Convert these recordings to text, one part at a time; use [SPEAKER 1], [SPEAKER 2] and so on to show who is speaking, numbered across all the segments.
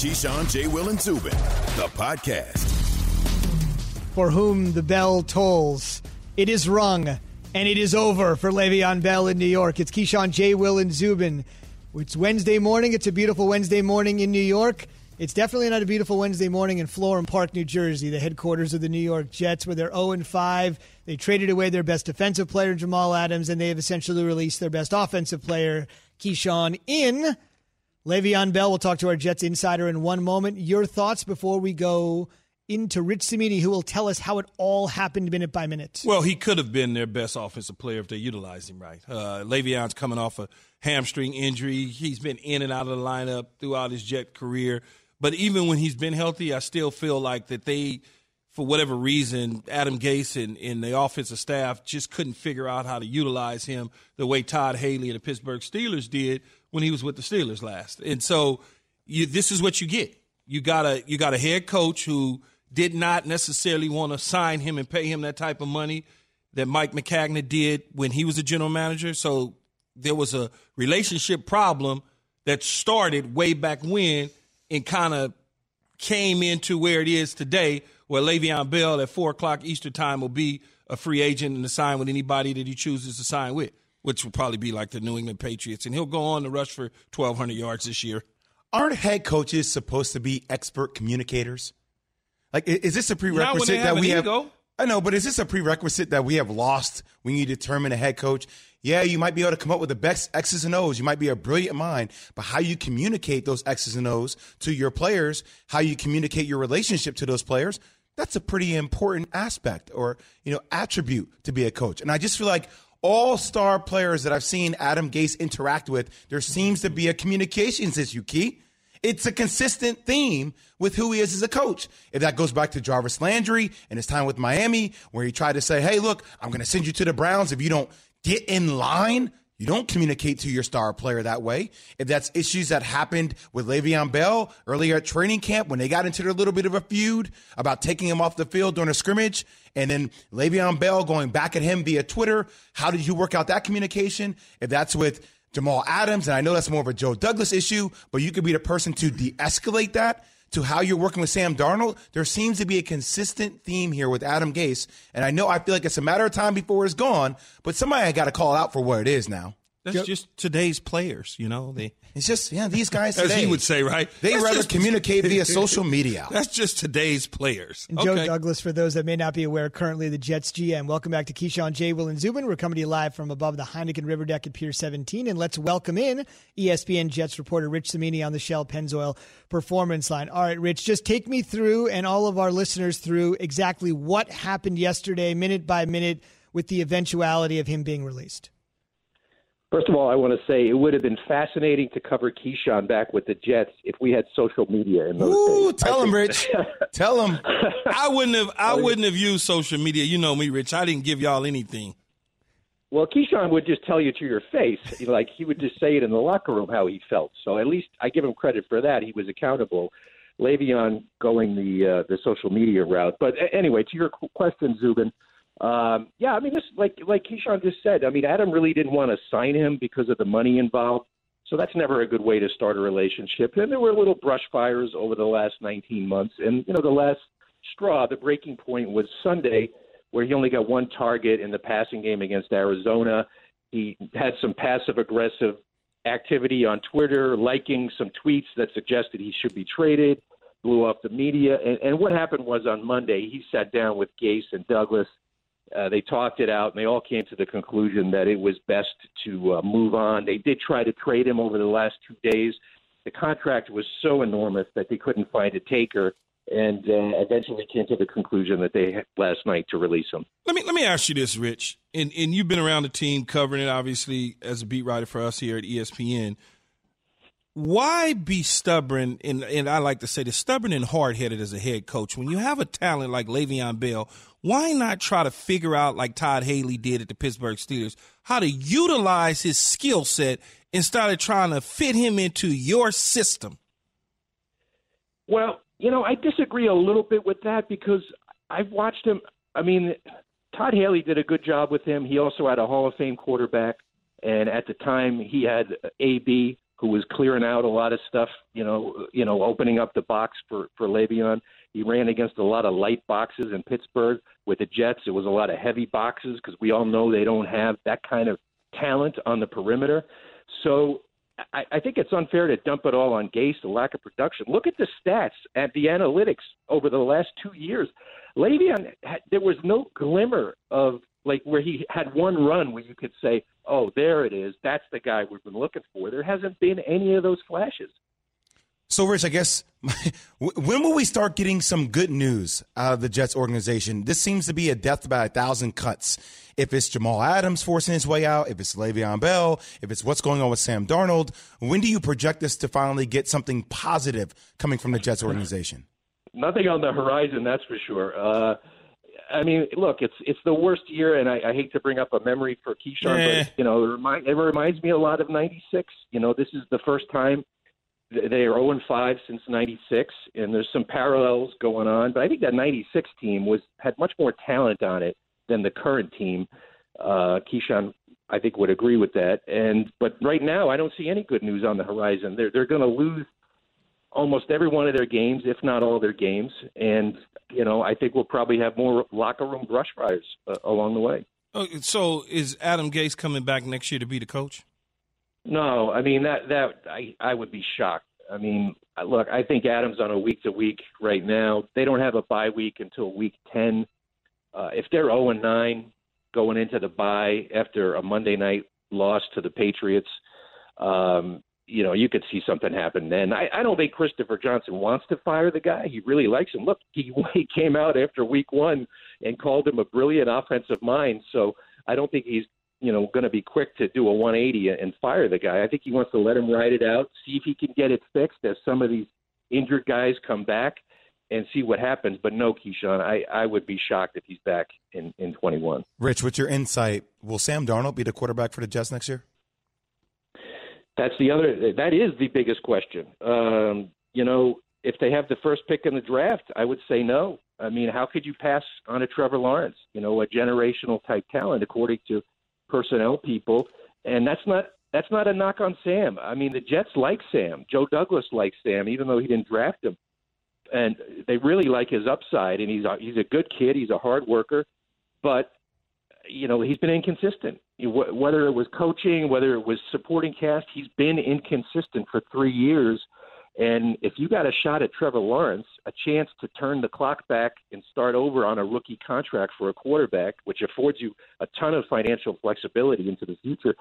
[SPEAKER 1] Keyshawn, J. Will, and Zubin, the podcast.
[SPEAKER 2] For whom the bell tolls, it is rung, and it is over for Le'Veon Bell in New York. It's Keyshawn, J. Will, and Zubin. It's Wednesday morning. It's a beautiful Wednesday morning in New York. It's definitely not a beautiful Wednesday morning in Florham Park, New Jersey, the headquarters of the New York Jets, where they're 0 5. They traded away their best defensive player, Jamal Adams, and they have essentially released their best offensive player, Keyshawn, in Le'Veon Bell. We'll talk to our Jets insider in one moment. Your thoughts before we go into Rich Cimini, who will tell us how it all happened minute by minute.
[SPEAKER 3] Well, he could have been their best offensive player if they utilized him right. Uh, Le'Veon's coming off a hamstring injury. He's been in and out of the lineup throughout his Jet career. But even when he's been healthy, I still feel like that they, for whatever reason, Adam Gase and, and the offensive staff just couldn't figure out how to utilize him the way Todd Haley and the Pittsburgh Steelers did when he was with the Steelers last. And so you, this is what you get. You got a you got a head coach who did not necessarily want to sign him and pay him that type of money that Mike Maccagnan did when he was a general manager. So there was a relationship problem that started way back when and kind of came into where it is today, where Le'Veon Bell at four o'clock Eastern time will be a free agent and to sign with anybody that he chooses to sign with, which will probably be like the New England Patriots, and he'll go on to rush for twelve hundred yards this year.
[SPEAKER 4] Aren't head coaches supposed to be expert communicators? Like, is this a prerequisite that we have?
[SPEAKER 3] Ego.
[SPEAKER 4] I know, but is this a prerequisite that we have lost when you determine a head coach? Yeah, you might be able to come up with the best X's and O's. You might be a brilliant mind, but how you communicate those X's and O's to your players, how you communicate your relationship to those players, that's a pretty important aspect or, you know, attribute to be a coach. And I just feel like all star players that I've seen Adam Gase interact with, there seems to be a communications issue, Key. It's a consistent theme with who he is as a coach. If that goes back to Jarvis Landry and his time with Miami, where he tried to say, Hey, look, I'm going to send you to the Browns if you don't get in line. You don't communicate to your star player that way. If that's issues that happened with Le'Veon Bell earlier at training camp when they got into a little bit of a feud about taking him off the field during a scrimmage, and then Le'Veon Bell going back at him via Twitter, how did you work out that communication? If that's with Jamal Adams, and I know that's more of a Joe Douglas issue, but you could be the person to de escalate that to how you're working with Sam Darnold. There seems to be a consistent theme here with Adam Gase, and I know I feel like it's a matter of time before it's gone, but somebody I got to call out for what it is now.
[SPEAKER 3] That's yep. just today's players, you know. They
[SPEAKER 4] it's just yeah, these guys
[SPEAKER 3] as
[SPEAKER 4] today,
[SPEAKER 3] he would say, right?
[SPEAKER 4] They
[SPEAKER 3] That's
[SPEAKER 4] rather
[SPEAKER 3] just,
[SPEAKER 4] communicate via social media.
[SPEAKER 3] That's just today's players.
[SPEAKER 2] And Joe Douglas, for those that may not be aware, currently the Jets GM. Welcome back to Keyshawn J. Will and Zubin. We're coming to you live from above the Heineken River Deck at Pier 17, and let's welcome in ESPN Jets reporter Rich Cimini on the Shell Pennzoil Performance Line. All right, Rich, just take me through and all of our listeners through exactly what happened yesterday, minute by minute, with the eventuality of him being released.
[SPEAKER 5] First of all, I want to say it would have been fascinating to cover Keyshawn back with the Jets if we had social media in those
[SPEAKER 4] Ooh,
[SPEAKER 5] days.
[SPEAKER 4] Tell him, Rich. tell him.
[SPEAKER 3] I wouldn't have. I wouldn't have used social media. You know me, Rich. I didn't give y'all anything.
[SPEAKER 5] Well, Keyshawn would just tell you to your face, like he would just say it in the locker room how he felt. So at least I give him credit for that. He was accountable. Le'Veon going the uh, the social media route. But anyway, to your question, Zubin. Um, yeah, I mean, this like like Keyshawn just said. I mean, Adam really didn't want to sign him because of the money involved. So that's never a good way to start a relationship. And there were little brush fires over the last 19 months. And you know, the last straw, the breaking point was Sunday, where he only got one target in the passing game against Arizona. He had some passive aggressive activity on Twitter, liking some tweets that suggested he should be traded, blew up the media. And, and what happened was on Monday, he sat down with Gase and Douglas uh, they talked it out, and they all came to the conclusion that it was best to uh, move on. They did try to trade him over the last two days. The contract was so enormous that they couldn't find a taker, and uh, eventually came to the conclusion that they had last night to release him.
[SPEAKER 3] Let me let me ask you this, Rich, and and you've been around the team covering it, obviously as a beat writer for us here at ESPN why be stubborn and, and I like to say this stubborn and hard headed as a head coach when you have a talent like Le'Veon Bell? Why not try to figure out like Todd Haley did at the Pittsburgh Steelers how to utilize his skill set instead of trying to fit him into your system?
[SPEAKER 5] Well, you know, I disagree a little bit with that because I've watched him. I mean, Todd Haley did a good job with him. He also had a Hall of Fame quarterback, and at the time he had AB who was clearing out a lot of stuff, you know, you know, opening up the box for for Le'Veon. He ran against a lot of light boxes in Pittsburgh. With the Jets, it was a lot of heavy boxes because we all know they don't have that kind of talent on the perimeter. So I, I think it's unfair to dump it all on Gase, the lack of production. Look at the stats at the analytics over the last two years. Le'Veon, there was no glimmer of like where he had one run where you could say, "Oh, there it is. That's the guy we've been looking for." There hasn't been any of those flashes.
[SPEAKER 4] So, Rich, I guess when will we start getting some good news out of the Jets organization? This seems to be a death by a thousand cuts. If it's Jamal Adams forcing his way out, if it's Le'Veon Bell, if it's what's going on with Sam Darnold, when do you project this to finally get something positive coming from the Jets organization?
[SPEAKER 5] Nothing on the horizon, that's for sure. Uh, I mean, look, it's it's the worst year, and I, I hate to bring up a memory for Keyshawn,
[SPEAKER 3] Eh.
[SPEAKER 5] but you know, it, remind, it reminds me a lot of '96. You know, this is the first time they are 0 5 since '96, and there's some parallels going on. But I think that '96 team was had much more talent on it than the current team. Uh, Keyshawn, I think, would agree with that. And but right now, I don't see any good news on the horizon. They're they're going to lose almost every one of their games, if not all their games. And you know, I think we'll probably have more locker room brush fires uh, along the way.
[SPEAKER 3] Oh, So is Adam Gase coming back next year to be the coach?
[SPEAKER 5] No, I mean that that I I would be shocked. I mean, look, I think Adams on a week to week right now. They don't have a bye week until week ten. Uh, if they're zero and nine going into the bye after a Monday night loss to the Patriots, um, you know, you could see something happen then. I, I don't think Christopher Johnson wants to fire the guy. He really likes him. Look, he, he came out after week one and called him a brilliant offensive mind. So I don't think he's, you know, going to be quick to do a 180 and fire the guy. I think he wants to let him ride it out, see if he can get it fixed as some of these injured guys come back and see what happens. But no, Keyshawn, I, I would be shocked if he's back in, in 21.
[SPEAKER 4] Rich, with your insight, will Sam Darnold be the quarterback for the Jets next year?
[SPEAKER 5] That's the other. That is the biggest question. Um, you know, if they have the first pick in the draft, I would say no. I mean, how could you pass on a Trevor Lawrence? You know, a generational type talent, according to personnel people, and that's not that's not a knock on Sam. I mean, the Jets like Sam. Joe Douglas likes Sam, even though he didn't draft him, and they really like his upside. And he's a, he's a good kid. He's a hard worker, but you know, he's been inconsistent. Wh- Whether it was coaching, whether it was supporting cast, he's been inconsistent for three years. And if you got a shot at Trevor Lawrence, a chance to turn the clock back and start over on a rookie contract for a quarterback, which affords you a ton of financial flexibility into the future,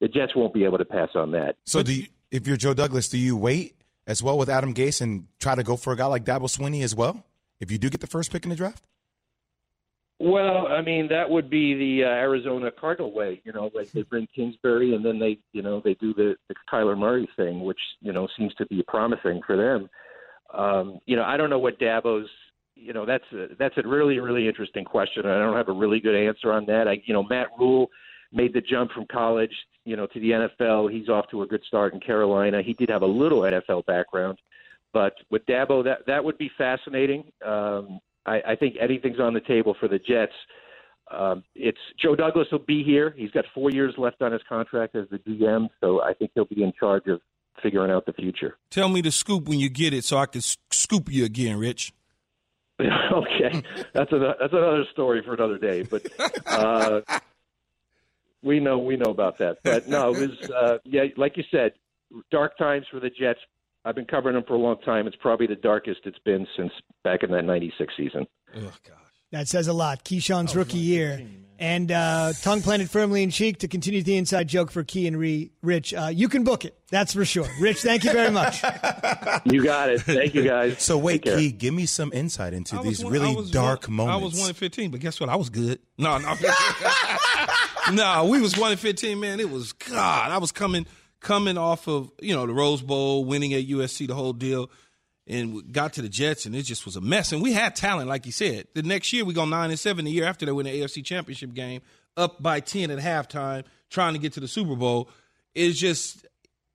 [SPEAKER 5] the Jets won't be able to pass on that.
[SPEAKER 4] So, do you, if you're Joe Douglas, do you wait as well with Adam Gase and try to go for a guy like Dabo Swinney as well? If you do get the first pick in the draft,
[SPEAKER 5] Well, I mean, that would be the uh, Arizona Cardinal way. You know, like they bring Kingsbury and then they, you know, they do the, the Kyler Murray thing, which you know seems to be promising for them. Um, you know, I don't know what Dabo's. You know, that's a, that's a really really interesting question. I don't have a really good answer on that. I, you know, Matt Rhule made the jump from college, you know, to the NFL. He's off to a good start in Carolina. He did have a little NFL background, but with Dabo, that that would be fascinating. Um, I, I think anything's on the table for the Jets. Um, it's Joe Douglas will be here. He's got four years left on his contract as the GM, so I think he'll be in charge of figuring out the future.
[SPEAKER 3] Tell me the scoop when you get it, so I can scoop you again, Rich.
[SPEAKER 5] okay, that's a that's another story for another day. But uh, we know we know about that. But no, it was uh, yeah, like you said, dark times for the Jets. I've been covering them for a long time. It's probably the darkest it's been since back in that '96 season.
[SPEAKER 3] Oh gosh.
[SPEAKER 2] That says a lot. Keyshawn's rookie year. And uh, tongue planted firmly in cheek to continue the inside joke for Key and Re- Rich. Uh, you can book it. That's for sure. Rich, thank you very much.
[SPEAKER 5] You got it. Thank you guys.
[SPEAKER 4] so wait,
[SPEAKER 5] Take.
[SPEAKER 4] Key, give me some insight into
[SPEAKER 3] I
[SPEAKER 4] these
[SPEAKER 3] was one-
[SPEAKER 4] really
[SPEAKER 3] was
[SPEAKER 4] dark
[SPEAKER 3] one,
[SPEAKER 4] moments.
[SPEAKER 3] I was one in fifteen, but guess what? I was good. No, no, no. We was one in fifteen, man. It was God. I was coming coming off of you know the Rose Bowl, winning at USC, the whole deal, and got to the Jets, and it just was a mess. And we had talent, like you said. The next year we go nine and seven. The year after they win the AFC Championship game, up by ten at halftime, trying to get to the Super Bowl. It's just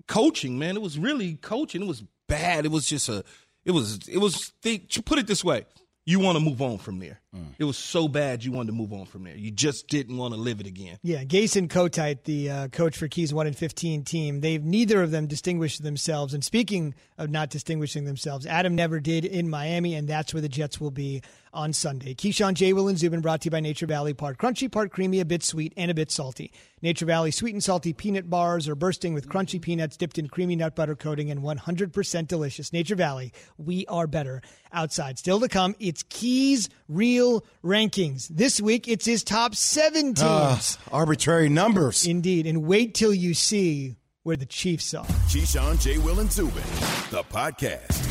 [SPEAKER 3] coaching, man. It was really coaching. It was bad. It was just a. It was. It was. Think, put it this way: you want to move on from there. Mm. It was so bad you wanted to move on from there. You just didn't want to live it again.
[SPEAKER 2] Yeah, Gase and Kotite, the uh, coach for Keys 1 and 15 team, they've neither of them distinguished themselves. And speaking of not distinguishing themselves, Adam never did in Miami, and that's where the Jets will be on Sunday. Keyshawn J. Will and Zubin brought to you by Nature Valley, part crunchy, part creamy, a bit sweet, and a bit salty. Nature Valley sweet and salty peanut bars are bursting with crunchy peanuts dipped in creamy nut butter coating and 100% delicious. Nature Valley, we are better outside. Still to come, it's Keys Real Rankings. This week, it's his top seven ah, teams.
[SPEAKER 4] Uh, arbitrary numbers.
[SPEAKER 2] Indeed. And wait till you see where the Chiefs are.
[SPEAKER 1] Keyshawn, J. Will, and Zubin, the podcast.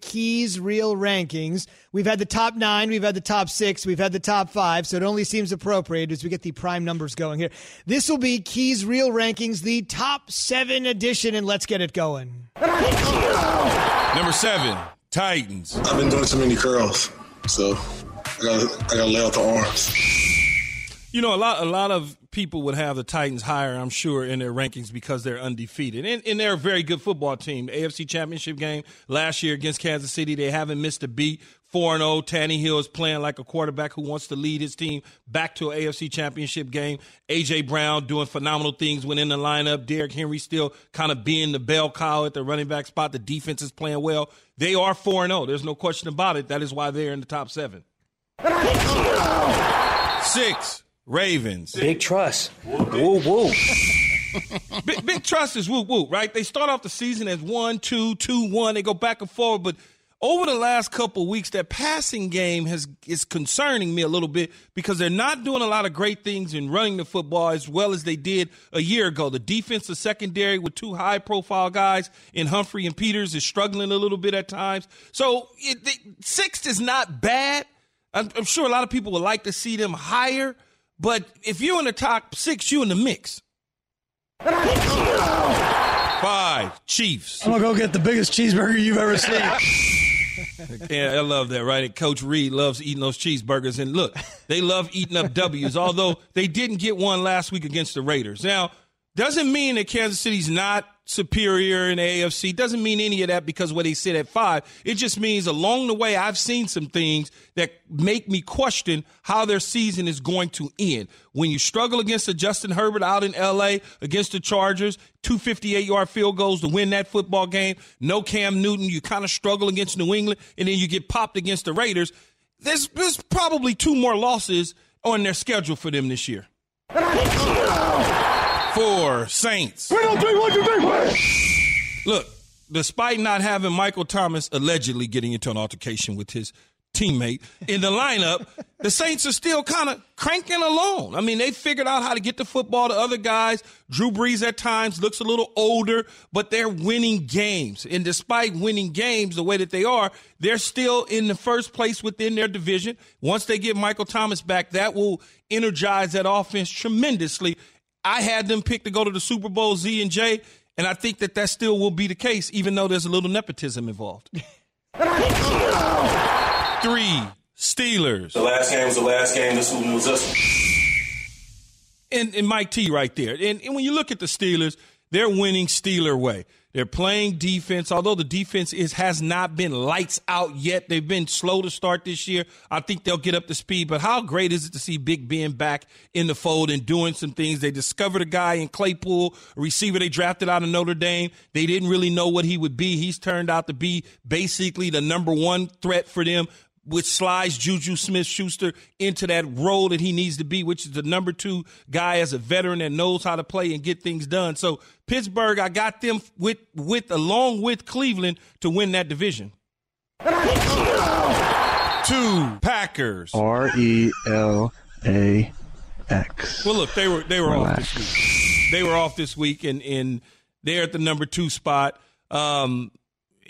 [SPEAKER 2] Keys Real Rankings. We've had the top nine, we've had the top six, we've had the top five, so it only seems appropriate as we get the prime numbers going here. This will be Keys Real Rankings, the top seven edition, and let's get it going.
[SPEAKER 3] Number seven, Titans.
[SPEAKER 6] I've been doing too many curls, so I gotta, I gotta lay out the arms.
[SPEAKER 3] You know, a lot, a lot of people would have the Titans higher, I'm sure, in their rankings because they're undefeated. And, and they're a very good football team. The AFC Championship game last year against Kansas City, they haven't missed a beat. 4 0. Tannehill is playing like a quarterback who wants to lead his team back to an AFC Championship game. A.J. Brown doing phenomenal things when in the lineup. Derrick Henry still kind of being the bell cow at the running back spot. The defense is playing well. They are 4 0. There's no question about it. That is why they're in the top seven. Six. Ravens.
[SPEAKER 7] Big trust. Woo woo.
[SPEAKER 3] big, big trust is woo woo, right? They start off the season as one, two, two, one. They go back and forward, but over the last couple weeks, that passing game has is concerning me a little bit because they're not doing a lot of great things in running the football as well as they did a year ago. The defensive secondary with two high profile guys in Humphrey and Peters is struggling a little bit at times. So it, sixth is not bad. I'm, I'm sure a lot of people would like to see them higher. But if you're in the top six, you're in the mix. Five Chiefs.
[SPEAKER 7] I'm gonna go get the biggest cheeseburger you've ever seen.
[SPEAKER 3] yeah, I love that, right? And Coach Reid loves eating those cheeseburgers. And look, they love eating up W's, although they didn't get one last week against the Raiders. Now, doesn't mean that Kansas City's not superior in the AFC. Doesn't mean any of that because where they sit at five. It just means along the way, I've seen some things that make me question how their season is going to end. When you struggle against a Justin Herbert out in LA against the Chargers, 258 yard field goals to win that football game, no Cam Newton, you kind of struggle against New England, and then you get popped against the Raiders. There's, there's probably two more losses on their schedule for them this year four Saints.
[SPEAKER 8] Three, three, one, two, three.
[SPEAKER 3] Look, despite not having Michael Thomas allegedly getting into an altercation with his teammate in the lineup, the Saints are still kind of cranking along. I mean, they figured out how to get the football to other guys. Drew Brees at times looks a little older, but they're winning games. And despite winning games the way that they are, they're still in the first place within their division. Once they get Michael Thomas back, that will energize that offense tremendously. I had them picked to go to the Super Bowl, Z and J, and I think that that still will be the case, even though there's a little nepotism involved. Three Steelers.
[SPEAKER 6] The last game was the last game. This one was this one.
[SPEAKER 3] and, and Mike T right there. And, and when you look at the Steelers, they're winning Steeler way. They're playing defense, although the defense is has not been lights out yet. They've been slow to start this year. I think they'll get up to speed. But how great is it to see Big Ben back in the fold and doing some things? They discovered a guy in Claypool, a receiver they drafted out of Notre Dame. They didn't really know what he would be. He's turned out to be basically the number one threat for them which slides Juju Smith Schuster into that role that he needs to be, which is the number two guy as a veteran that knows how to play and get things done. So Pittsburgh, I got them with with along with Cleveland to win that division. Two Packers.
[SPEAKER 7] R E L A X.
[SPEAKER 3] Well, look, they were they were Relax. off this week. They were off this week, and and they're at the number two spot. Um,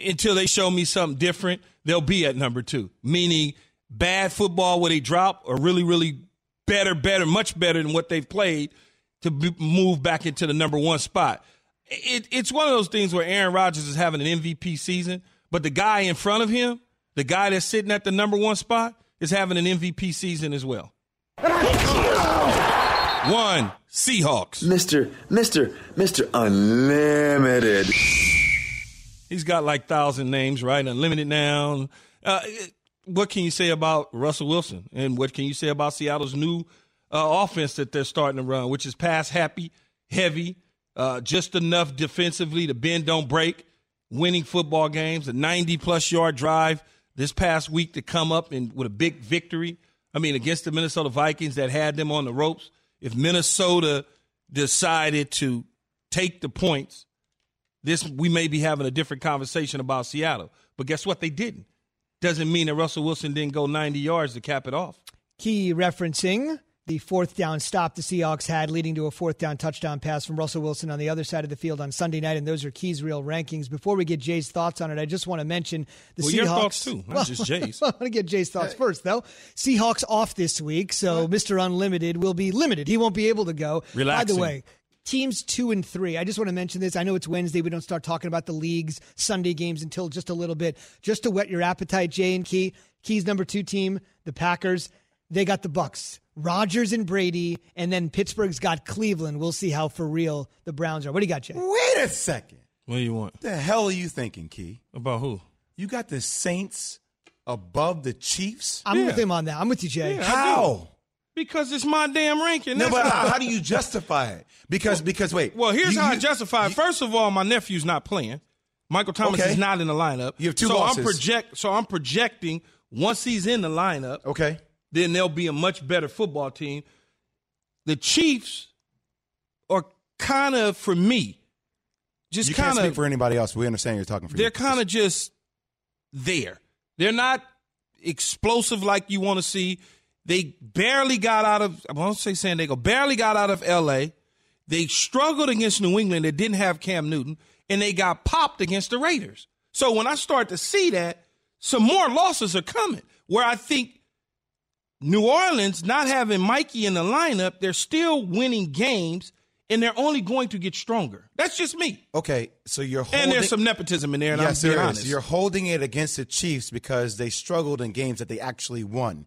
[SPEAKER 3] until they show me something different, they'll be at number two. Meaning bad football where they drop or really, really better, better, much better than what they've played to move back into the number one spot. It, it's one of those things where Aaron Rodgers is having an MVP season, but the guy in front of him, the guy that's sitting at the number one spot, is having an MVP season as well. One, Seahawks.
[SPEAKER 9] Mr. Mr. Mr. Unlimited.
[SPEAKER 3] He's got like thousand names, right? Unlimited now. Uh, what can you say about Russell Wilson? And what can you say about Seattle's new uh, offense that they're starting to run, which is pass happy, heavy, uh, just enough defensively to bend, don't break, winning football games, a 90 plus yard drive this past week to come up and with a big victory. I mean, against the Minnesota Vikings that had them on the ropes. If Minnesota decided to take the points this we may be having a different conversation about Seattle. But guess what? They didn't. Doesn't mean that Russell Wilson didn't go 90 yards to cap it off.
[SPEAKER 2] Key referencing the fourth down stop the Seahawks had, leading to a fourth down touchdown pass from Russell Wilson on the other side of the field on Sunday night. And those are Key's real rankings. Before we get Jay's thoughts on it, I just want to mention the
[SPEAKER 3] well,
[SPEAKER 2] Seahawks.
[SPEAKER 3] Your thoughts too, not
[SPEAKER 2] well,
[SPEAKER 3] just Jay's.
[SPEAKER 2] I want to get Jay's thoughts first, though. Seahawks off this week, so what? Mr. Unlimited will be limited. He won't be able to go.
[SPEAKER 3] Relaxing.
[SPEAKER 2] By the way, teams two and three. I just want to mention this. I know it's Wednesday. We don't start talking about the league's Sunday games until just a little bit. Just to whet your appetite, Jay and Key. Key's number two team, the Packers. They got the Bucks, Rodgers and Brady, and then Pittsburgh's got Cleveland. We'll see how for real the Browns are. What do you got, Jay?
[SPEAKER 4] Wait a second.
[SPEAKER 3] What do you want?
[SPEAKER 4] What the hell are you thinking, Key?
[SPEAKER 3] About who?
[SPEAKER 4] You got the Saints above the Chiefs?
[SPEAKER 2] I'm yeah. with him on that. I'm with you, Jay.
[SPEAKER 3] Yeah,
[SPEAKER 4] how?
[SPEAKER 3] Because it's my damn ranking.
[SPEAKER 4] No, but how, how, do you justify it? Because because wait.
[SPEAKER 3] Well, here's
[SPEAKER 4] you,
[SPEAKER 3] how
[SPEAKER 4] you,
[SPEAKER 3] I justify it. First of all, my nephew's not playing. Michael Thomas
[SPEAKER 4] okay.
[SPEAKER 3] is not in the lineup.
[SPEAKER 4] You have two
[SPEAKER 3] so
[SPEAKER 4] losses.
[SPEAKER 3] I'm project. So I'm projecting once he's in the lineup.
[SPEAKER 4] Okay.
[SPEAKER 3] Then they'll be a much better football team. The Chiefs are kind of for me. Just
[SPEAKER 4] you
[SPEAKER 3] kind
[SPEAKER 4] can't
[SPEAKER 3] of
[SPEAKER 4] speak for anybody else. We understand you're talking for.
[SPEAKER 3] They're kind of just there. They're not explosive like you want to see. They barely got out of, I won't say San Diego, barely got out of LA. They struggled against New England that didn't have Cam Newton, and they got popped against the Raiders. So when I start to see that, some more losses are coming. Where I think New Orleans, not having Mikey in the lineup, they're still winning games, and they're only going to get stronger. That's just me.
[SPEAKER 4] Okay, so you're holding,
[SPEAKER 3] and there's some nepotism in there. And
[SPEAKER 4] yes,
[SPEAKER 3] I'm being
[SPEAKER 4] there
[SPEAKER 3] honest.
[SPEAKER 4] You're holding it against the Chiefs because they struggled in games that they actually won.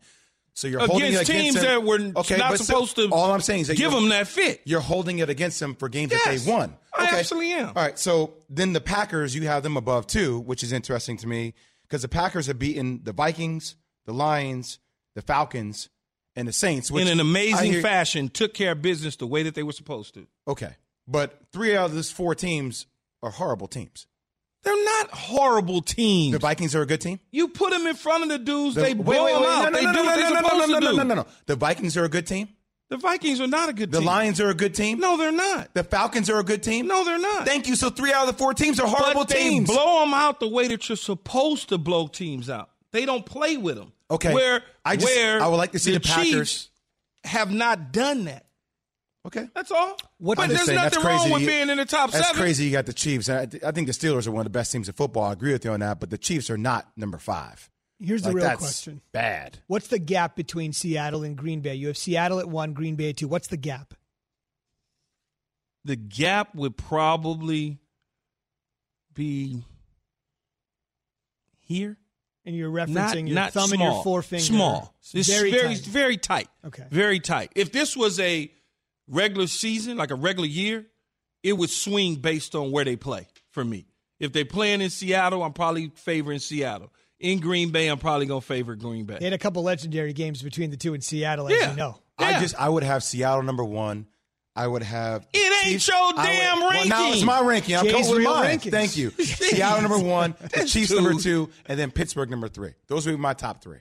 [SPEAKER 4] So you're
[SPEAKER 3] against
[SPEAKER 4] holding it against
[SPEAKER 3] teams
[SPEAKER 4] them.
[SPEAKER 3] that were
[SPEAKER 4] okay,
[SPEAKER 3] not supposed
[SPEAKER 4] so,
[SPEAKER 3] to.
[SPEAKER 4] All I'm saying is that
[SPEAKER 3] give them that fit.
[SPEAKER 4] You're holding it against them for games
[SPEAKER 3] yes,
[SPEAKER 4] that they won. Okay.
[SPEAKER 3] I absolutely am.
[SPEAKER 4] All right, so then the Packers, you have them above too, which is interesting to me because the Packers have beaten the Vikings, the Lions, the Falcons, and the Saints, which
[SPEAKER 3] in an amazing
[SPEAKER 4] hear,
[SPEAKER 3] fashion took care of business the way that they were supposed to.
[SPEAKER 4] Okay, but three out of those four teams are horrible teams.
[SPEAKER 3] They're not horrible teams.
[SPEAKER 4] The Vikings are a good team.
[SPEAKER 3] You put them in front of the dudes,
[SPEAKER 4] The-
[SPEAKER 3] they blow
[SPEAKER 4] wait,
[SPEAKER 3] them
[SPEAKER 4] wait,
[SPEAKER 3] out.
[SPEAKER 4] no, no,
[SPEAKER 3] they
[SPEAKER 4] no,
[SPEAKER 3] do
[SPEAKER 4] no,
[SPEAKER 3] what they're
[SPEAKER 4] no, no,
[SPEAKER 3] supposed
[SPEAKER 4] no, no,
[SPEAKER 3] to do.
[SPEAKER 4] no, no, no. The Vikings are a good team.
[SPEAKER 3] The Vikings are not a good
[SPEAKER 4] The
[SPEAKER 3] team.
[SPEAKER 4] The Lions are a good team.
[SPEAKER 3] No, they're not.
[SPEAKER 4] The Falcons are a good team.
[SPEAKER 3] No, they're not.
[SPEAKER 4] Thank you. So three out of the four teams are horrible
[SPEAKER 3] but they
[SPEAKER 4] teams.
[SPEAKER 3] blow them out the way that you're supposed to blow teams out. They don't play with them.
[SPEAKER 4] Okay.
[SPEAKER 3] Where
[SPEAKER 4] I just-
[SPEAKER 3] where
[SPEAKER 4] I would like to see the Packers-
[SPEAKER 3] have not done that.
[SPEAKER 4] Okay.
[SPEAKER 3] That's all.
[SPEAKER 2] What-
[SPEAKER 3] but there's
[SPEAKER 4] saying,
[SPEAKER 3] nothing wrong with being in the top
[SPEAKER 4] That's
[SPEAKER 3] seven.
[SPEAKER 4] crazy. You got the Chiefs. And I, I think the Steelers are one of the best teams in football. I agree with you on that. But the Chiefs are not number five.
[SPEAKER 2] Here's the real
[SPEAKER 4] that's
[SPEAKER 2] question.
[SPEAKER 4] Bad.
[SPEAKER 2] What's the gap between Seattle and Green Bay? You have Seattle at one, Green Bay at two. What's the gap?
[SPEAKER 3] The gap would probably be here.
[SPEAKER 2] And you're referencing
[SPEAKER 3] not,
[SPEAKER 2] your
[SPEAKER 3] not
[SPEAKER 2] thumb
[SPEAKER 3] small,
[SPEAKER 2] and your forefinger.
[SPEAKER 3] Small. It's
[SPEAKER 2] Very
[SPEAKER 3] very,
[SPEAKER 2] tight.
[SPEAKER 3] very tight.
[SPEAKER 2] Okay.
[SPEAKER 3] Very tight. If this was a regular season, like a regular year, it would swing based on where they play for me. If they're playing in Seattle, I'm probably favoring Seattle. In Green Bay, I'm probably going to favor Green Bay.
[SPEAKER 2] They had a couple legendary games between the two in Seattle, as
[SPEAKER 3] Yeah.
[SPEAKER 2] you know.
[SPEAKER 4] I just I would have Seattle number one. I would have
[SPEAKER 3] It ain't
[SPEAKER 4] Chiefs-
[SPEAKER 3] your
[SPEAKER 4] I would-
[SPEAKER 3] damn
[SPEAKER 4] Well, now
[SPEAKER 3] ranking.
[SPEAKER 4] it's my ranking. I'm
[SPEAKER 2] Jay's
[SPEAKER 4] going with
[SPEAKER 2] real
[SPEAKER 4] mine.
[SPEAKER 2] rankings.
[SPEAKER 4] Thank you. Seattle number one, the Chiefs
[SPEAKER 3] two.
[SPEAKER 4] number two, and then Pittsburgh number three. Those would be my top three.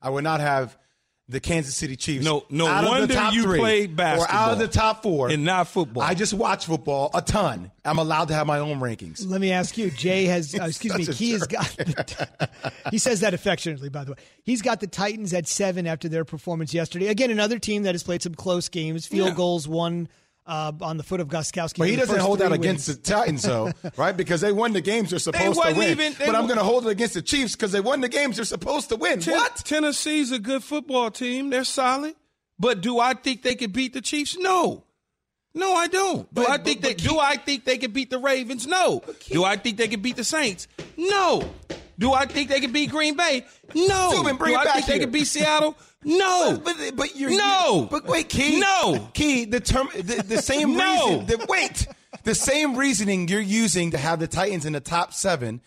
[SPEAKER 4] I would not have the Kansas City Chiefs.
[SPEAKER 3] No- no
[SPEAKER 4] out of
[SPEAKER 3] wonder
[SPEAKER 4] the top
[SPEAKER 3] you
[SPEAKER 4] three,
[SPEAKER 3] play
[SPEAKER 4] or out of the top four
[SPEAKER 3] and not football.
[SPEAKER 4] I just watch football a ton. I'm allowed to have my own rankings.
[SPEAKER 2] Let me ask you, Jay has, uh, excuse me,
[SPEAKER 4] Such a
[SPEAKER 2] he has got, the, he says that affectionately, by the way. He's got the Titans at seven after their performance yesterday. Again, another team that has played some close games, field
[SPEAKER 3] Yeah.
[SPEAKER 2] goals, one uh, on the foot of Gostkowski.
[SPEAKER 4] But he doesn't hold that
[SPEAKER 2] three
[SPEAKER 4] against the Titans, though, right? Because they won the games they're supposed to win.
[SPEAKER 3] even- they
[SPEAKER 4] but I'm going to hold it against the Chiefs because they won the games they're supposed to win.
[SPEAKER 3] Ten-
[SPEAKER 4] what?
[SPEAKER 3] Tennessee's a good football team. They're solid. But do I think they could beat the Chiefs? No. No, I don't. Do
[SPEAKER 4] But-
[SPEAKER 3] I think
[SPEAKER 4] but-
[SPEAKER 3] they
[SPEAKER 4] but
[SPEAKER 3] do I think they could beat the Ravens? No. Do I think they could beat the Saints? No. Do I think they could beat Green Bay? No.
[SPEAKER 4] Zubin,
[SPEAKER 3] do I think they
[SPEAKER 4] here.
[SPEAKER 3] could beat Seattle? No.
[SPEAKER 4] But, but, but you're
[SPEAKER 3] No.
[SPEAKER 4] you- but wait, Key.
[SPEAKER 3] No.
[SPEAKER 4] Key. The term. The, the same
[SPEAKER 3] No.
[SPEAKER 4] reason. The, wait. The same reasoning you're using to have the Titans in the top seven,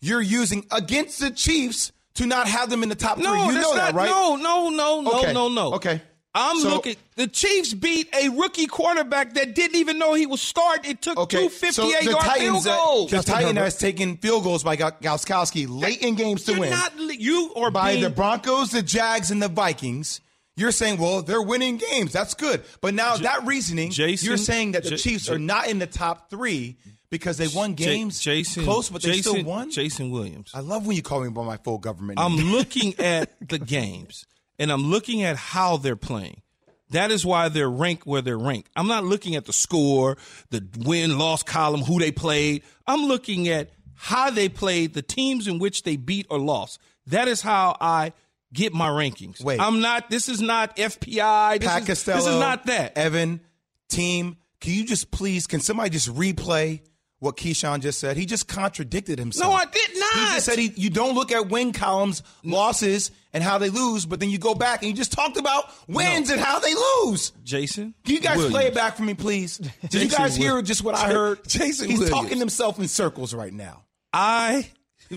[SPEAKER 4] you're using against the Chiefs to not have them in the top
[SPEAKER 3] No,
[SPEAKER 4] three. You know
[SPEAKER 3] not,
[SPEAKER 4] that, right?
[SPEAKER 3] No, no, no, no,
[SPEAKER 4] Okay.
[SPEAKER 3] no, no.
[SPEAKER 4] Okay.
[SPEAKER 3] I'm
[SPEAKER 4] So-
[SPEAKER 3] looking. The Chiefs beat a rookie quarterback that didn't even know he was starting. It took
[SPEAKER 4] Okay,
[SPEAKER 3] two 58
[SPEAKER 4] so
[SPEAKER 3] yard field
[SPEAKER 4] Titans, uh,
[SPEAKER 3] goals.
[SPEAKER 4] the Titan has taken field goals by Gostkowski late in games to
[SPEAKER 3] You're
[SPEAKER 4] win.
[SPEAKER 3] not you or
[SPEAKER 4] by
[SPEAKER 3] being,
[SPEAKER 4] the Broncos, the Jags, and the Vikings. You're saying, well, they're winning games. That's good. But now that reasoning,
[SPEAKER 3] Jason-
[SPEAKER 4] you're saying that the
[SPEAKER 3] J-
[SPEAKER 4] Chiefs
[SPEAKER 3] J-
[SPEAKER 4] are not in the top three because they won
[SPEAKER 3] J-
[SPEAKER 4] games
[SPEAKER 3] Jason,
[SPEAKER 4] close, but they
[SPEAKER 3] Jason,
[SPEAKER 4] still won.
[SPEAKER 3] Jason Williams.
[SPEAKER 4] I love when you call me by my full government.
[SPEAKER 3] I'm looking at the games and I'm looking at how they're playing. That is why they're ranked where they're ranked. I'm not looking at the score, the win loss column, who they played. I'm looking at how they played, the teams in which they beat or lost. That is how I get my rankings.
[SPEAKER 4] Wait.
[SPEAKER 3] I'm not, this is not FPI. This,
[SPEAKER 4] Pat
[SPEAKER 3] is,
[SPEAKER 4] Costello,
[SPEAKER 3] this is not that.
[SPEAKER 4] Evan, team, can you just please, can somebody just replay what Keyshawn just said? He just contradicted himself.
[SPEAKER 3] No, I did not.
[SPEAKER 4] He just said he, you don't look at win columns, losses, and how they lose, but then you go back and you just talked about wins and how they lose.
[SPEAKER 3] Jason.
[SPEAKER 4] Can you guys
[SPEAKER 3] Williams.
[SPEAKER 4] play it back for me, please? Did you
[SPEAKER 3] Jason
[SPEAKER 4] guys hear
[SPEAKER 3] Will-
[SPEAKER 4] just what I heard?
[SPEAKER 3] Jason
[SPEAKER 4] He's
[SPEAKER 3] Williams.
[SPEAKER 4] talking himself in circles right now.
[SPEAKER 3] I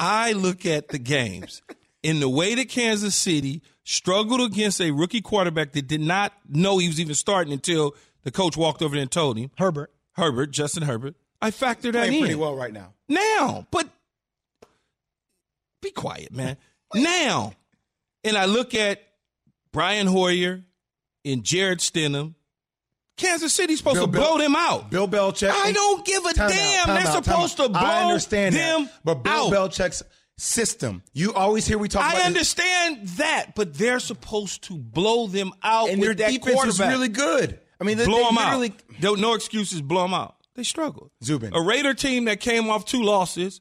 [SPEAKER 3] I look at the games in the way that Kansas City struggled against a rookie quarterback that did not know he was even starting until the coach walked over there and told him.
[SPEAKER 2] Herbert.
[SPEAKER 3] Herbert, Justin Herbert. I factor that in
[SPEAKER 4] pretty well right now.
[SPEAKER 3] now, but be quiet, man. now, and I look at Brian Hoyer and Jarrett Stidham. Kansas City's supposed
[SPEAKER 4] Bill
[SPEAKER 3] to blow them out.
[SPEAKER 4] Bill Belichick.
[SPEAKER 3] I don't give a
[SPEAKER 4] Time out,
[SPEAKER 3] damn. They're
[SPEAKER 4] out,
[SPEAKER 3] supposed to blow
[SPEAKER 4] I understand
[SPEAKER 3] them
[SPEAKER 4] that, but Bill
[SPEAKER 3] out.
[SPEAKER 4] Belichick's system. You always hear we talk about
[SPEAKER 3] I
[SPEAKER 4] this-
[SPEAKER 3] understand that, but they're supposed to blow them out
[SPEAKER 4] and their defense
[SPEAKER 3] quarterback.
[SPEAKER 4] really good. I mean, they,
[SPEAKER 3] blow
[SPEAKER 4] they
[SPEAKER 3] them
[SPEAKER 4] literally,
[SPEAKER 3] out. No, no excuses. Blow them out. They struggled.
[SPEAKER 4] Zubin.
[SPEAKER 3] A Raider team that came off two losses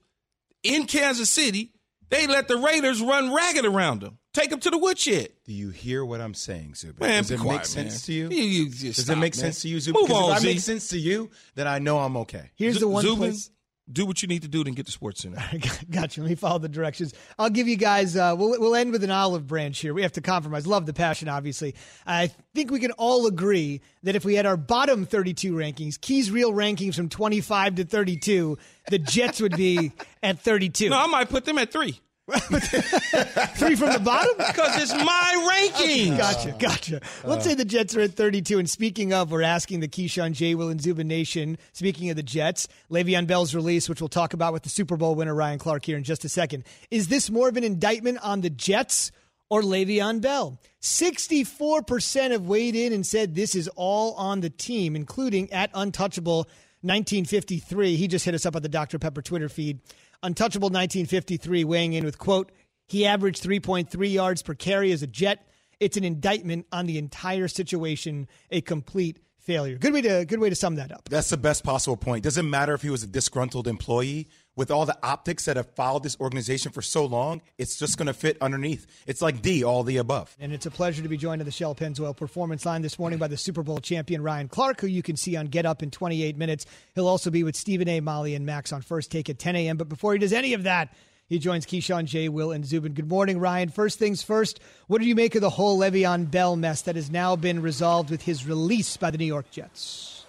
[SPEAKER 3] in Kansas City, they let the Raiders run ragged around them, take them to the woodshed.
[SPEAKER 4] Do you hear what I'm saying, Zubin?
[SPEAKER 3] Man,
[SPEAKER 4] Does it
[SPEAKER 3] quiet,
[SPEAKER 4] make sense
[SPEAKER 3] man.
[SPEAKER 4] to you?
[SPEAKER 3] You- you
[SPEAKER 4] Does
[SPEAKER 3] stop,
[SPEAKER 4] it make
[SPEAKER 3] man.
[SPEAKER 4] sense to you, Zubin?
[SPEAKER 3] Move
[SPEAKER 4] Because
[SPEAKER 3] on,
[SPEAKER 4] if I
[SPEAKER 3] Z.
[SPEAKER 4] make sense to you, then I know I'm okay.
[SPEAKER 2] Here's the one
[SPEAKER 3] Zubin,
[SPEAKER 2] place.
[SPEAKER 3] Do what you need to do to get the SportsCenter.
[SPEAKER 2] Got you. Let me follow the directions. I'll give you guys. Uh, we'll we'll end with an olive branch here. We have to compromise. Love the passion, obviously. I think we can all agree that if we had our bottom 32 rankings, Key's real rankings from 25 to 32, the Jets would be at 32.
[SPEAKER 3] No, I might put them at three
[SPEAKER 2] Three from the bottom.
[SPEAKER 3] because it's my ranking.
[SPEAKER 2] Gotcha, gotcha. Let's uh. say the Jets are at 32. And speaking of, we're asking the Keyshawn J. Will and Zubin Nation. Speaking of the Jets, Le'Veon Bell's release, which we'll talk about with the Super Bowl winner Ryan Clark here in just a second. Is this more of an indictment on the Jets or Le'Veon Bell? 64% have weighed in and said this is all on the team, including at Untouchable 1953. He just hit us up on the Dr. Pepper Twitter feed. Untouchable 1953 weighing in with quote, he averaged 3.3 yards per carry as a Jet. It's an indictment on the entire situation, a complete failure. Good way to good way to sum that up.
[SPEAKER 4] That's the best possible point. Doesn't matter if he was a disgruntled employee. With all the optics that have followed this organization for so long, it's just going to fit underneath. It's like D, all the above.
[SPEAKER 2] And it's a pleasure to be joined on the Shell Pennzoil Performance Line this morning by the Super Bowl champion Ryan Clark, who you can see on Get Up in 28 minutes. He'll also be with Stephen A. Molly and Max on First Take at 10 a.m. But before he does any of that, He joins Keyshawn J. Will and Zubin. Good morning, Ryan. First things first, what do you make of the whole Le'Veon Bell mess that has now been resolved with his release by the New York Jets?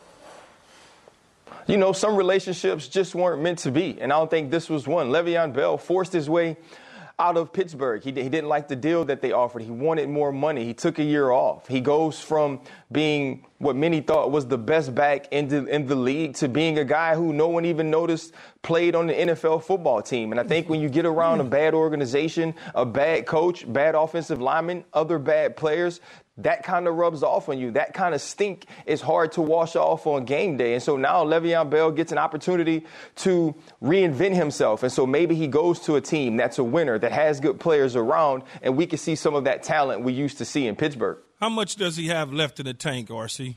[SPEAKER 10] You know, some relationships just weren't meant to be, and I don't think this was one. Le'Veon Bell forced his way out of Pittsburgh. He, he didn't like the deal that they offered. He wanted more money. He took a year off. He goes from being what many thought was the best back in the, in the league to being a guy who no one even noticed played on the NFL football team. And I think when you get around a bad organization, a bad coach, bad offensive lineman, other bad players, that kind of rubs off on you. That kind of stink is hard to wash off on game day. And so now Le'Veon Bell gets an opportunity to reinvent himself. And so maybe he goes to a team that's a winner, that has good players around, and we can see some of that talent we used to see in Pittsburgh.
[SPEAKER 3] How much does he have left in the tank, RC?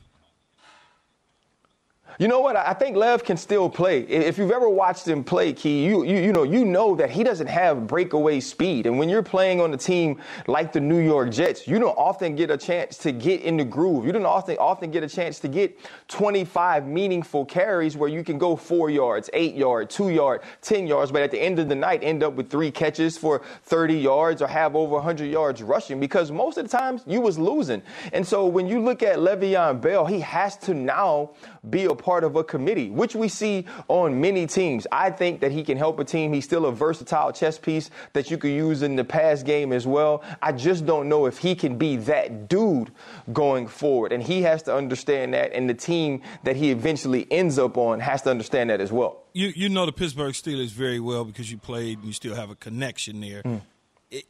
[SPEAKER 10] You know what? I think Lev can still play. If you've ever watched him play, Key, you, you you know you know that he doesn't have breakaway speed. And when you're playing on a team like the New York Jets, you don't often get a chance to get in the groove. You don't often often get a chance to get 25 meaningful carries where you can go four yards, eight yards, two yards, 10 yards, but at the end of the night end up with three catches for 30 yards or have over 100 yards rushing because most of the times you was losing. And so when you look at Le'Veon Bell, he has to now be a part of a committee, which we see on many teams. I think that he can help a team. He's still a versatile chess piece that you could use in the pass game as well. I just don't know if he can be that dude going forward. And he has to understand that, and the team that he eventually ends up on has to understand that as well.
[SPEAKER 3] You, you know the Pittsburgh Steelers very well because you played and you still have a connection there. Mm.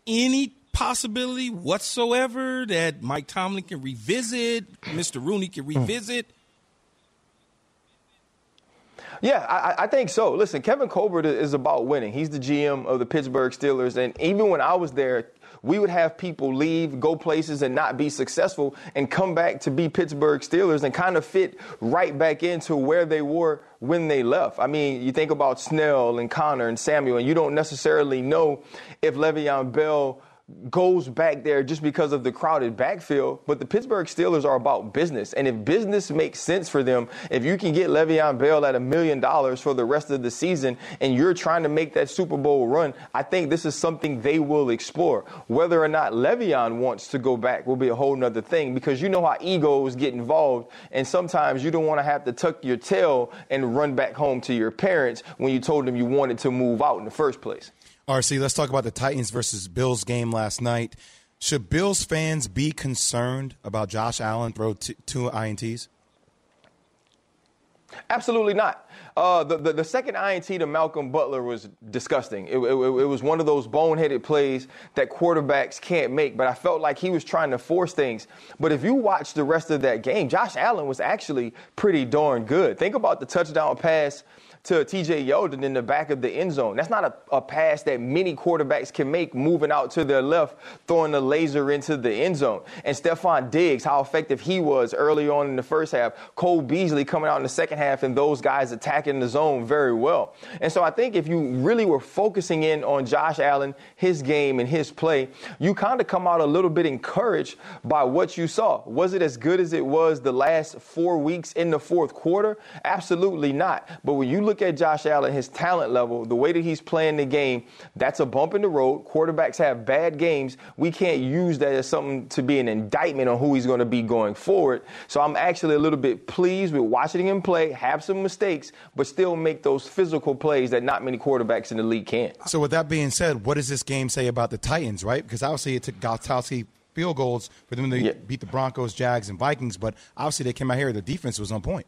[SPEAKER 3] Any possibility whatsoever that Mike Tomlin can revisit, Mr. Rooney can revisit? Mm
[SPEAKER 10] yeah, I, I, think so. Listen, Kevin Colbert is about winning. He's the GM of the Pittsburgh Steelers. And even when I was there, we would have people leave, go places, and not be successful, and come back to be Pittsburgh Steelers and kind of fit right back into where they were when they left. I mean, you think about Snell and Connor and Samuel, and you don't necessarily know if Le'Veon Bell goes back there just because of the crowded backfield. But the Pittsburgh Steelers are about business. And if business makes sense for them, if you can get Le'Veon Bell at a million dollars for the rest of the season and you're trying to make that Super Bowl run, I think this is something they will explore. Whether or not Le'Veon wants to go back will be a whole nother thing because you know how egos get involved. And sometimes you don't want to have to tuck your tail and run back home to your parents when you told them you wanted to move out in the first place.
[SPEAKER 4] RC, let's talk about the Titans versus Bills game last night. Should Bills fans be concerned about Josh Allen throw t- two INTs?
[SPEAKER 10] Absolutely not. Uh, the, the, the, second INT to Malcolm Butler was disgusting. It, it, it, was one of those boneheaded plays that quarterbacks can't make, but I felt like he was trying to force things. But if you watch the rest of that game, Josh Allen was actually pretty darn good. Think about the touchdown pass to TJ Yeldon in the back of the end zone. That's not a, a, pass that many quarterbacks can make moving out to their left, throwing the laser into the end zone. And Stefon Diggs, how effective he was early on in the first half. Cole Beasley coming out in the second half and those guys attacking the zone very well. And so I think if you really were focusing in on Josh Allen, his game and his play, you kind of come out a little bit encouraged by what you saw. Was it as good as it was the last four weeks in the fourth quarter? Absolutely not. But when you look at Josh Allen, his talent level, the way that he's playing the game, that's a bump in the road. Quarterbacks have bad games. We can't use that as something to be an indictment on who he's going to be going forward. So I'm actually a little bit pleased with watching him play, have some mistakes, but still make those physical plays that not many quarterbacks in the league can.
[SPEAKER 4] So with that being said, what does this game say about the Titans, right? Because obviously it took Gostkowski field goals for them to yeah. beat the Broncos, Jags, and Vikings, but obviously they came out here. The defense was on point.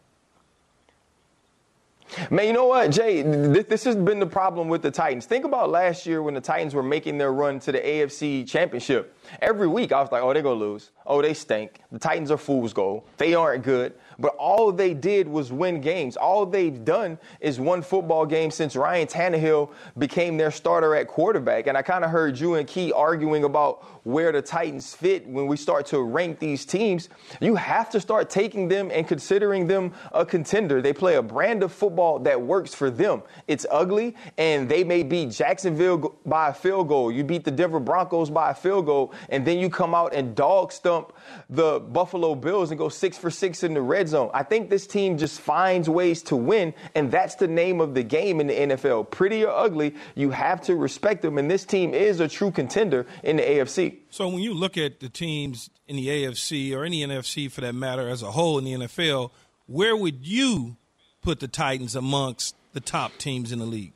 [SPEAKER 10] Man, you know what, Jay? This, this, has been the problem with the Titans. Think about last year when the Titans were making their run to the AFC Championship. Every week I was like, oh, they're going to lose. Oh, they stink. The Titans are fool's gold. They aren't good. But all they did was win games. All they've done is won football games since Ryan Tannehill became their starter at quarterback. And I kind of heard you and Key arguing about where the Titans fit when we start to rank these teams. You have to start taking them and considering them a contender. They play a brand of football that works for them. It's ugly, and they may beat Jacksonville by a field goal. You beat the Denver Broncos by a field goal, and then you come out and dog stump the Buffalo Bills and go six for six in the red zone. I think this team just finds ways to win, and that's the name of the game in the NFL. Pretty or ugly, you have to respect them, and this team is a true contender in the AFC.
[SPEAKER 3] So when you look at the teams in the AFC or any NFC for that matter as a whole in the NFL, where would you put the Titans amongst the top teams in the league?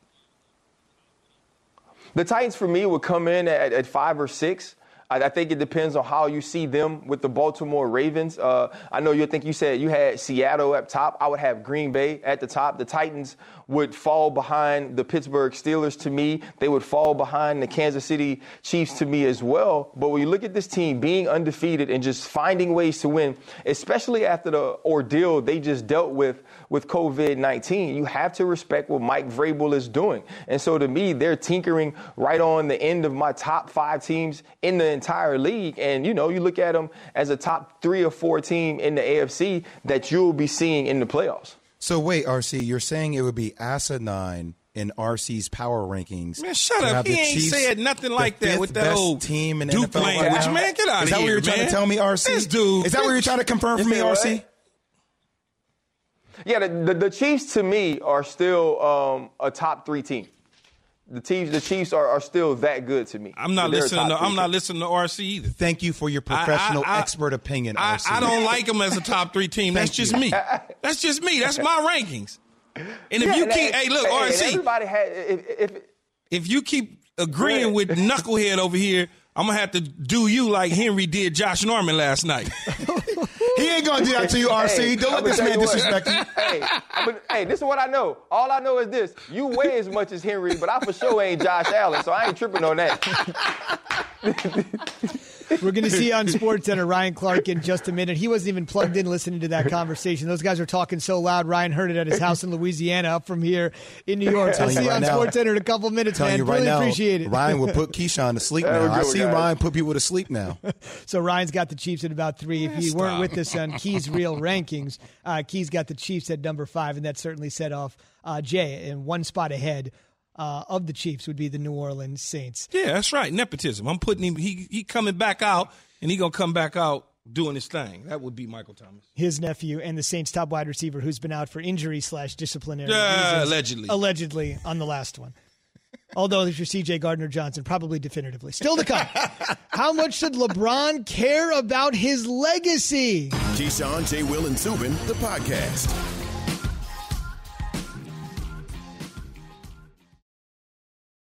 [SPEAKER 10] The Titans, for me, would come in at, at five or six. I, I, think it depends on how you see them with the Baltimore Ravens. Uh, I know you think you said you had Seattle at top. I would have Green Bay at the top. The Titans would fall behind the Pittsburgh Steelers to me. They would fall behind the Kansas City Chiefs to me as well. But when you look at this team being undefeated and just finding ways to win, especially after the ordeal they just dealt with with COVID 19, you have to respect what Mike Vrabel is doing. And so to me, they're tinkering right on the end of my top five teams in the entire league. And, you know, you look at them as a top three or four team in the AFC that you'll be seeing in the playoffs.
[SPEAKER 4] So wait, RC, you're saying it would be asinine in RC's power rankings.
[SPEAKER 3] Man, shut up. He ain't Chiefs, said nothing like that with that old
[SPEAKER 4] team in
[SPEAKER 3] Duke
[SPEAKER 4] NFL
[SPEAKER 3] language.
[SPEAKER 4] right
[SPEAKER 3] man, get out
[SPEAKER 4] Is
[SPEAKER 3] of
[SPEAKER 4] that
[SPEAKER 3] here,
[SPEAKER 4] what you're
[SPEAKER 3] man.
[SPEAKER 4] trying to tell me, RC?
[SPEAKER 3] This dude.
[SPEAKER 4] Is that what you're trying to confirm for me, RC?
[SPEAKER 10] Yeah, the, the, the, Chiefs to me are still um, a top three team. The Chiefs, the Chiefs are, are still that good to me.
[SPEAKER 3] I'm not listening. To, I'm not listening to RC either.
[SPEAKER 4] Thank you for your professional
[SPEAKER 3] I- I-
[SPEAKER 4] expert opinion,
[SPEAKER 3] I,
[SPEAKER 4] RC.
[SPEAKER 3] I don't like them as a top three team. That's just me. That's just me. That's my rankings. And if
[SPEAKER 10] Yeah,
[SPEAKER 3] you
[SPEAKER 10] and-
[SPEAKER 3] keep, hey, look,
[SPEAKER 10] and
[SPEAKER 3] RC,
[SPEAKER 10] Everybody had if, if
[SPEAKER 3] if you keep agreeing with Knucklehead over here, I'm gonna have to do you like Henry did Josh Norman last night.
[SPEAKER 4] He ain't gonna do that to you, RC.
[SPEAKER 10] Hey,
[SPEAKER 4] don't let this man disrespect you.
[SPEAKER 10] hey, I'ma- hey, this is what I know. All I know is this: you weigh as much as Henry, but I for sure ain't Josh Allen, so I ain't tripping on that.
[SPEAKER 2] We're going to see on SportsCenter Ryan Clark in just a minute. He wasn't even plugged in listening to that conversation. Those guys are talking so loud. Ryan heard it at his house in Louisiana, up from here in New York. So we'll see you
[SPEAKER 4] right
[SPEAKER 2] on
[SPEAKER 4] now.
[SPEAKER 2] SportsCenter in a couple minutes,
[SPEAKER 4] Telling
[SPEAKER 2] man.
[SPEAKER 4] you right
[SPEAKER 2] really
[SPEAKER 4] now,
[SPEAKER 2] appreciate it.
[SPEAKER 4] Ryan will put Keyshawn to sleep now. I
[SPEAKER 10] good one,
[SPEAKER 4] see
[SPEAKER 10] guys.
[SPEAKER 4] Ryan put people to sleep now.
[SPEAKER 2] So Ryan's got the Chiefs at about three. If you
[SPEAKER 3] stop.
[SPEAKER 2] weren't with us on Key's real rankings, uh, Key's got the Chiefs at number five, and that certainly set off uh, Jay. in one spot ahead uh, of the Chiefs would be the New Orleans Saints.
[SPEAKER 3] yeah, that's right. Nepotism. I'm putting him. He he coming back out, and he gonna come back out doing his thing. That would be Michael Thomas.
[SPEAKER 2] His nephew and the Saints' top wide receiver, who's been out for injury slash disciplinary
[SPEAKER 3] Yeah,
[SPEAKER 2] reasons,
[SPEAKER 3] allegedly.
[SPEAKER 2] allegedly on the last one. Although there's you're C.J. Gardner Johnson, probably definitively. Still to come. How much should LeBron care about his legacy?
[SPEAKER 1] Keyshawn, J. Will, and Zubin, the podcast.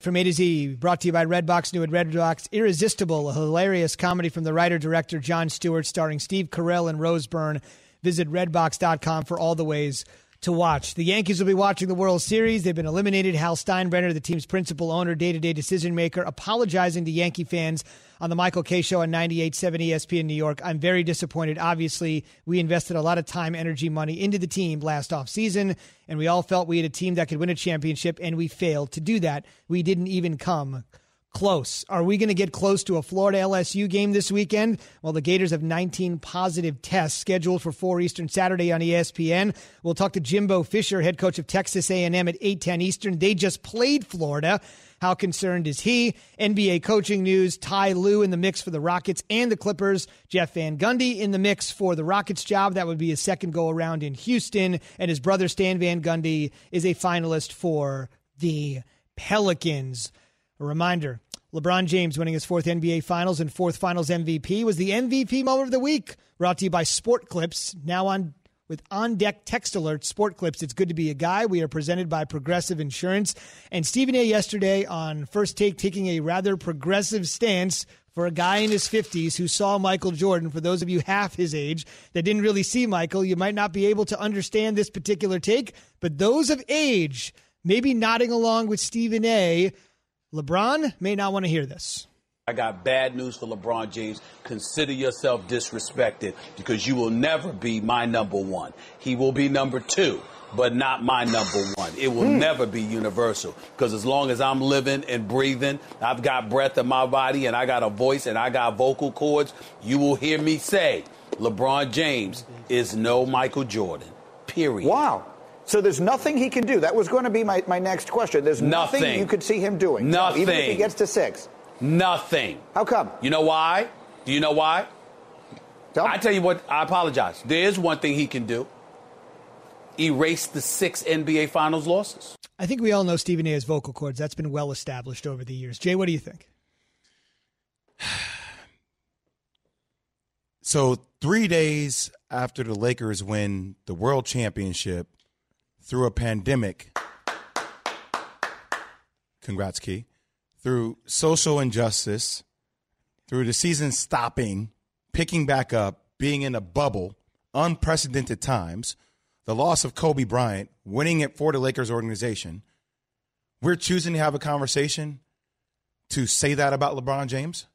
[SPEAKER 2] From A to Z, brought to you by Redbox, new at Redbox, Irresistible, a hilarious comedy from the writer-director Jon Stewart starring Steve Carell and Rose Byrne. Visit redbox.com for all the ways to watch. The Yankees will be watching the World Series. They've been eliminated. Hal Steinbrenner, the team's principal owner, day-to-day decision maker, apologizing to Yankee fans on the Michael Kay Show on 98.7 ESPN in New York. I'm very disappointed. Obviously, we invested a lot of time, energy, money into the team last offseason, and we all felt we had a team that could win a championship, and we failed to do that. We didn't even come close. Are we going to get close to a Florida LSU game this weekend? Well, the Gators have 19 positive tests scheduled for 4 Eastern Saturday on ESPN. We'll talk to Jimbo Fisher, head coach of Texas A&M at 8:10 Eastern. They just played Florida. How concerned is he? NBA coaching news, Ty Lue in the mix for the Rockets and the Clippers. Jeff Van Gundy in the mix for the Rockets job. That would be his second go around in Houston. And his brother Stan Van Gundy is a finalist for the Pelicans. A reminder LeBron James winning his fourth NBA Finals and fourth Finals MVP was the MVP moment of the week. Brought to you by Sport Clips, now on with on deck text alerts, Sport Clips. It's good to be a guy. We are presented by Progressive Insurance. And Stephen A. yesterday on First Take taking a rather progressive stance for a guy in his 50s who saw Michael Jordan. For those of you half his age that didn't really see Michael, you might not be able to understand this particular take, but those of age, maybe nodding along with Stephen A LeBron may not want to hear this.
[SPEAKER 11] I got bad news for LeBron James. Consider yourself disrespected because you will never be my number one. He will be number two, but not my number one. It will
[SPEAKER 12] Hmm.
[SPEAKER 11] never be universal because as long as I'm living and breathing, I've got breath in my body and I got a voice and I got vocal cords, you will hear me say LeBron James is no Michael Jordan. Period.
[SPEAKER 12] Wow. So there's nothing he can do. That was going to be my, my next question. There's nothing,
[SPEAKER 11] Nothing.
[SPEAKER 12] you could see him doing.
[SPEAKER 11] Nothing.
[SPEAKER 12] Even if he gets to six.
[SPEAKER 11] Nothing.
[SPEAKER 12] How come?
[SPEAKER 11] You know why? Do you know why? I tell you what, I apologize. There is one thing he can do. Erase the six NBA Finals losses.
[SPEAKER 2] I think we all know Stephen A. has vocal cords. That's been well established over the years. Jay, what do you think?
[SPEAKER 4] So, three days after the Lakers win the world championship through a pandemic, congrats, Key, through social injustice, through the season stopping, picking back up, being in a bubble, unprecedented times, the loss of Kobe Bryant, winning it for the Lakers organization, we're choosing to have a conversation to say that about LeBron James?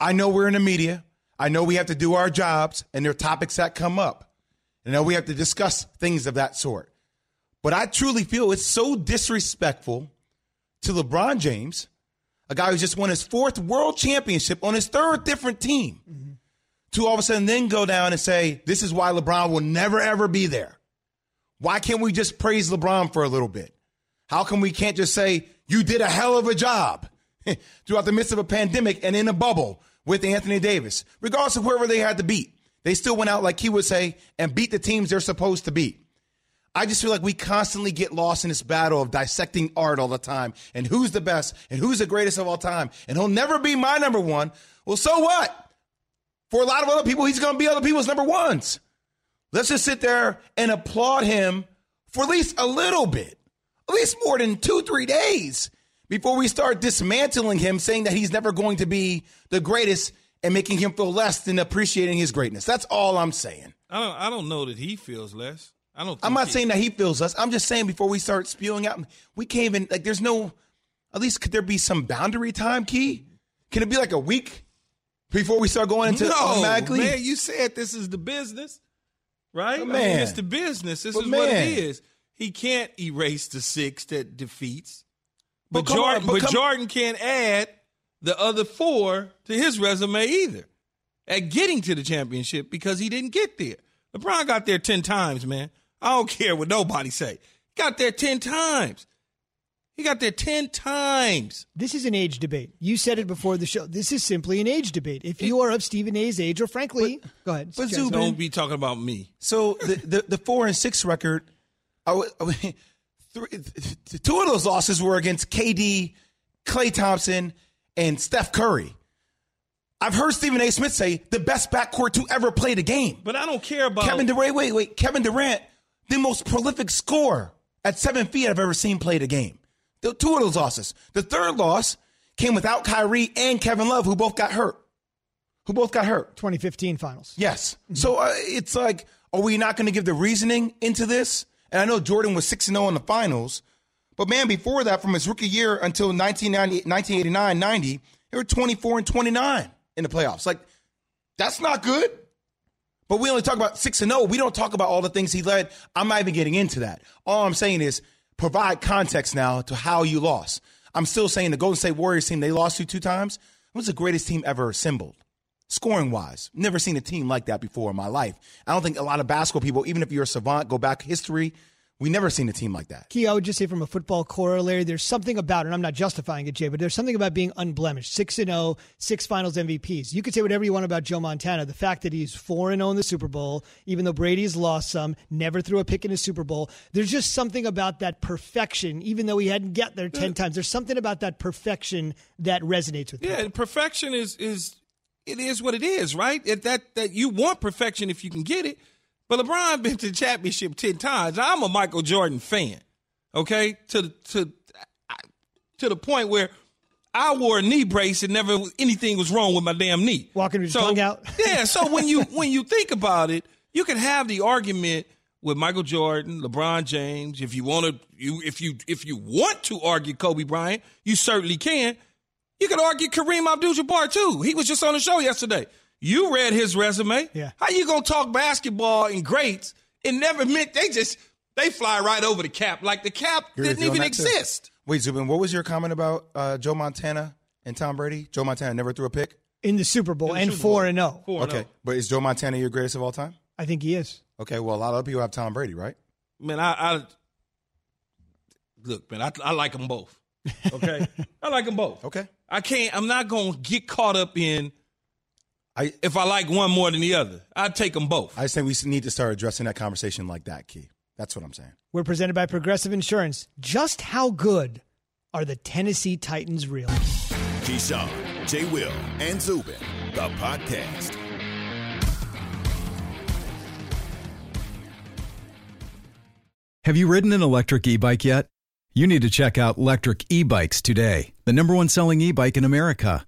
[SPEAKER 4] I know we're in the media. I know we have to do our jobs and there are topics that come up. I know we have to discuss things of that sort. But I truly feel it's so disrespectful to LeBron James, a guy who just won his fourth world championship on his third different team, to all of a sudden then go down and say, this is why LeBron will never, ever be there. Why can't we just praise LeBron for a little bit? How come we can't just say, you did a hell of a job throughout the midst of a pandemic and in a bubble with Anthony Davis, regardless of whoever they had to beat? They still went out, like he would say, and beat the teams they're supposed to beat. I just feel like we constantly get lost in this battle of dissecting art all the time and who's the best and who's the greatest of all time. And he'll never be my number one. Well, so what? For a lot of other people, he's going to be other people's number ones. Let's just sit there and applaud him for at least a little bit, at least more than two, three days before we start dismantling him, saying that he's never going to be the greatest and making him feel less than appreciating his greatness. That's all I'm saying.
[SPEAKER 3] I don't. I don't know that he feels less. I don't. Think
[SPEAKER 4] I'm not
[SPEAKER 3] he-
[SPEAKER 4] saying that he feels less. I'm just saying before we start spewing out, we can't even like. There's no. At least could there be some boundary time, Key? Can it be like a week before we start going into
[SPEAKER 3] no,
[SPEAKER 4] automatically?
[SPEAKER 3] man. You said this is the business, right?
[SPEAKER 4] But
[SPEAKER 3] I mean,
[SPEAKER 4] man.
[SPEAKER 3] it's the business. This
[SPEAKER 4] But
[SPEAKER 3] is what it is. He can't erase the six that defeats, but,
[SPEAKER 4] But come on, but
[SPEAKER 3] but Jordan can't add the other four to his resume either. At getting to the championship because he didn't get there. LeBron got there ten times, man. I don't care what nobody say. He got there ten times. He got there ten times.
[SPEAKER 2] This is an age debate. You said it before the show. This is simply an age debate. If you are of Stephen A's age, or frankly, go ahead.
[SPEAKER 4] but Zubin-
[SPEAKER 3] Don't be talking about me.
[SPEAKER 4] So the, the, the four and six record, I w- I w- three, two of those losses were against KD, Klay Thompson, and Steph Curry. I've heard Stephen A. Smith say the best backcourt to ever play the game.
[SPEAKER 3] But I don't care about
[SPEAKER 4] Kevin Durant. Wait, wait. Kevin Durant, the most prolific scorer at seven feet I've ever seen play the game. The two of those losses. The third loss came without Kyrie and Kevin Love, who both got hurt. Who both got hurt.
[SPEAKER 2] 2015 finals.
[SPEAKER 4] Yes. So uh, it's like, are we not going to give the reasoning into this? And I know Jordan was 6 and 0 in the finals, but man, before that, from his rookie year until 1990, 1989 90, they were 24 and 29 in the playoffs. Like, that's not good. But we only talk about 6 and 0. We don't talk about all the things he led. I'm not even getting into that. All I'm saying is provide context now to how you lost. I'm still saying the Golden State Warriors team they lost to two times it was the greatest team ever assembled. Scoring wise, never seen a team like that before in my life. I don't think a lot of basketball people, even if you're a savant, go back history, we never seen a team like that.
[SPEAKER 2] Key, I would just say from a football corollary, there's something about, and I'm not justifying it, Jay, but there's something about being unblemished. 6 and 0, six finals MVPs. You could say whatever you want about Joe Montana. The fact that he's 4 and 0 in the Super Bowl, even though Brady's lost some, never threw a pick in a Super Bowl. There's just something about that perfection, even though he hadn't get there 10 uh, times. There's something about that perfection that resonates with me.
[SPEAKER 3] yeah, perfection is is it is what it is, right? It, that that you want perfection if you can get it. But LeBron been to the championship ten times. Now, I'm a Michael Jordan fan, okay? To to to the point where I wore a knee brace and never anything was wrong with my damn knee.
[SPEAKER 2] Walking with
[SPEAKER 3] so,
[SPEAKER 2] your tongue out.
[SPEAKER 3] yeah. So when you when you think about it, you can have the argument with Michael Jordan, LeBron James. If you want to, you if you if you want to argue Kobe Bryant, you certainly can. You can argue Kareem Abdul-Jabbar too. He was just on the show yesterday. You read his resume.
[SPEAKER 2] Yeah.
[SPEAKER 3] How you gonna talk basketball and greats? It never meant they just they fly right over the cap like the cap
[SPEAKER 4] Agree with
[SPEAKER 3] didn't even
[SPEAKER 4] that, too.
[SPEAKER 3] exist.
[SPEAKER 4] Wait, Zubin, what was your comment about uh, Joe Montana and Tom Brady? Joe Montana never threw a pick.
[SPEAKER 2] In the Super Bowl and 4 and 0.
[SPEAKER 4] okay, but is Joe Montana your greatest of all time?
[SPEAKER 2] I think he is.
[SPEAKER 4] Okay, well, a lot of people have Tom Brady, right?
[SPEAKER 3] Man, I, I look, man, I, I like them both. Okay, I like them both.
[SPEAKER 4] Okay,
[SPEAKER 3] I can't. I'm not gonna get caught up in. I if I like one more than the other, I take them both.
[SPEAKER 4] I just think we need to start addressing that conversation like that, Key. That's what I'm saying.
[SPEAKER 2] We're presented by Progressive Insurance. Just how good are the Tennessee Titans real?
[SPEAKER 1] Keyshawn, J. Will, and Zubin, the podcast.
[SPEAKER 13] Have you ridden an electric e bike yet? You need to check out Lectric E Bikes today, the number one selling e bike in America.